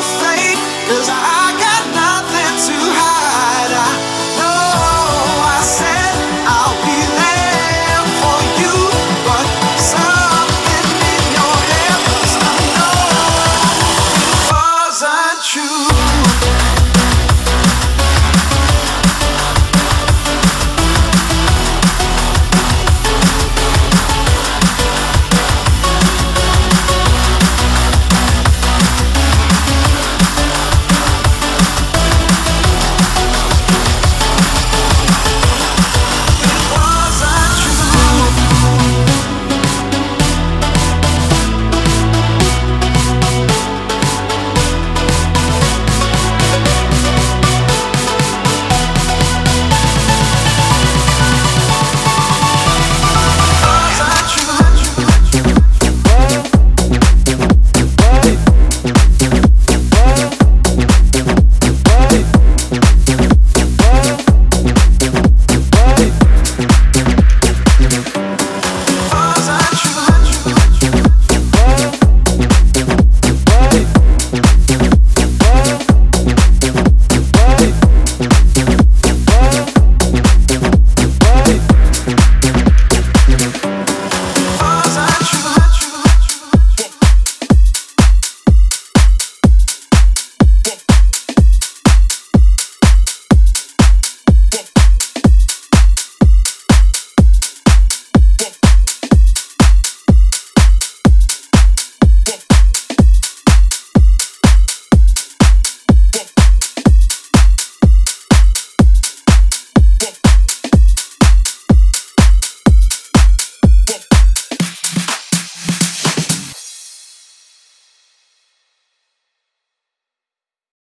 Cause I